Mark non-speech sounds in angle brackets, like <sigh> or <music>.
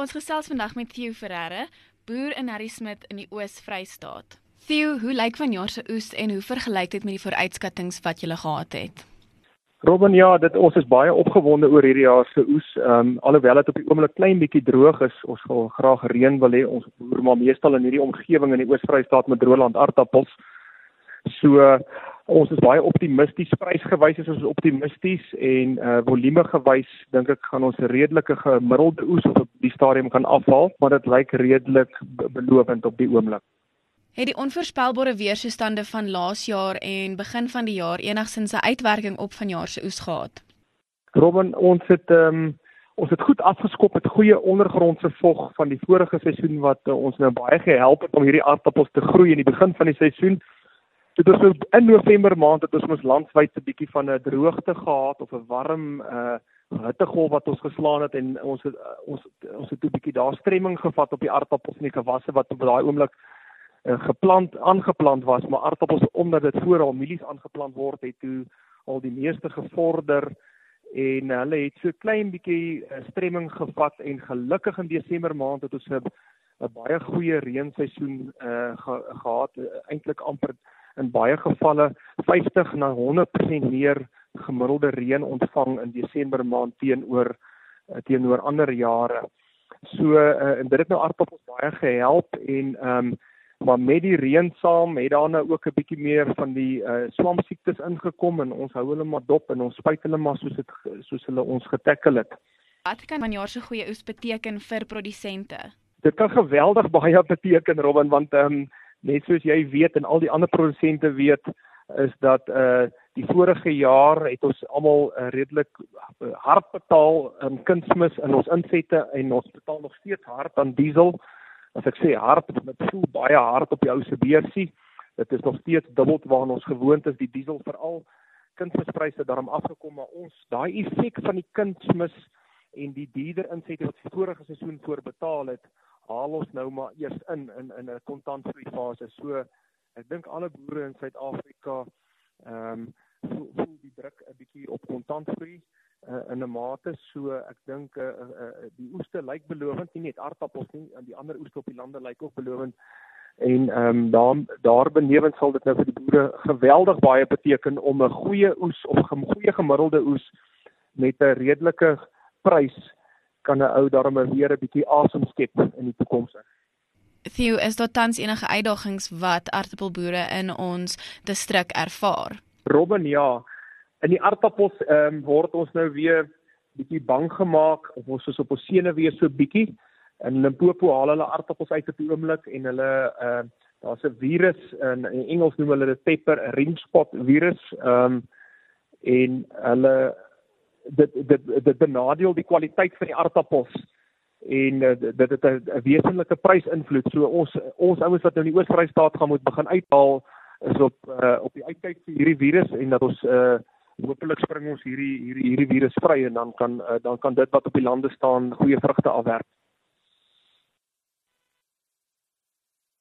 Ons gesels vandag met Theo Ferreira, boer in Harry Smit in die Oos-Vrystaat. Theo, hoe lyk vanjaar se oes en hoe vergelyk dit met die vooruitskattinge wat jy gehad het? Robin, ja, dit ons is baie opgewonde oor hierdie jaar se oes. Ehm um, alhoewel dit op die oomblik klein bietjie droog is, ons wil graag reën wil hê ons boer maar meestal in hierdie omgewing in die Oos-Vrystaat met droëland aardappels. So uh, ons is baie optimisties prysgewys is ons optimisties en uh volume gewys dink ek gaan ons redelike gemiddelde oes op die stadium kan afhaal, maar dit lyk redelik belovend op die oomblik. Het die onvoorspelbare weerstoestande van laas jaar en begin van die jaar enigsins 'n uitwerking op vanjaar se oes gehad? Robin, ons het ehm um, ons het goed afgeskop met goeie ondergrondse vog van die vorige seisoen wat uh, ons nou baie gehelp het om hierdie aardappels te groei in die begin van die seisoen. Dit was so in November maand het ons mos landwyd 'n bietjie van 'n droogte gehad of 'n warm uh hittegolf wat ons geslaan het en ons het, uh, ons ons het 'n bietjie daar stremming gevat op die aardappels en die gewasse wat op daai oomblik uh, geplant aangeplant was, maar aardappels omdat dit voor al mielies aangeplant word het toe al die meeste gevorder en hulle het so klein bietjie uh, stremming gevat en gelukkig in Desember maand het ons 'n baie goeie reenseisoen uh, ge, gehad uh, eintlik amper in baie gevalle 50 na 100% meer gemiddelde reën ontvang in Desember maand teenoor uh, teenoor ander jare. So uh, en dit het nou aardappels baie gehelp en ehm um, maar met die reën saam het daar nou ook 'n bietjie meer van die uh, swamsiektes ingekom en ons hou hulle maar dop en ons spuit hulle maar soos dit soos hulle ons getackle het. Wat kan vanjaar se goeie oes beteken vir produsente? Dit kan geweldig baie <laughs> beteken Robin want ehm um, net soos jy weet en al die ander produsente weet is dat uh die vorige jaar het ons almal uh, redelik uh, hard betaal in kunsmis in ons insette en ons betaal nog steeds hard aan diesel. As ek sê hard, dit voel baie hard op die ou se beursie. Dit is nog steeds dubbel waarna ons gewoond is die diesel veral kunsmispryse daarom afgekom maar ons daai effek van die kunsmis en die dierder insette wat vorige seisoen voorbetaal het haal ons nou maar eers in in in 'n kontantvloei fase. So ek dink alle boere in Suid-Afrika ehm um, voel, die druk 'n bietjie op kontantvloei uh, in 'n mate. So ek dink uh, uh, die oeste lyk belovend, nie net aardappels nie, en die ander oeste op die lande lyk ook belovend. En ehm um, daar daar benewens sal dit nou vir die boere geweldig baie beteken om 'n goeie oes of 'n goeie gemiddelde oes met 'n redelike prys kan 'n ou daarmee weer 'n bietjie asem skep in die toekoms. Theo, is daar tans enige uitdagings wat aardappelboere in ons distrik ervaar? Robben, ja. In die aardappels ehm um, word ons nou weer bietjie bang gemaak of ons is op ons sene weer so bietjie. In Limpopo haal hulle aardappels uit op die oomblik en hulle ehm uh, daar's 'n virus in, in Engels noem hulle dit pepper ring spot virus ehm um, en hulle dit dit dit benadeel die kwaliteit van die aardappels en uh, dit het 'n wesenlike prysinvloed. So ons ons ouens wat nou in die Oos-Vrystaat gaan moet begin uithaal is op uh, op die uitkyk vir hierdie virus en dat ons uh hopelik spring ons hierdie hierdie hierdie virus vry en dan kan uh, dan kan dit wat op die lande staan goeie vrugte afwerp.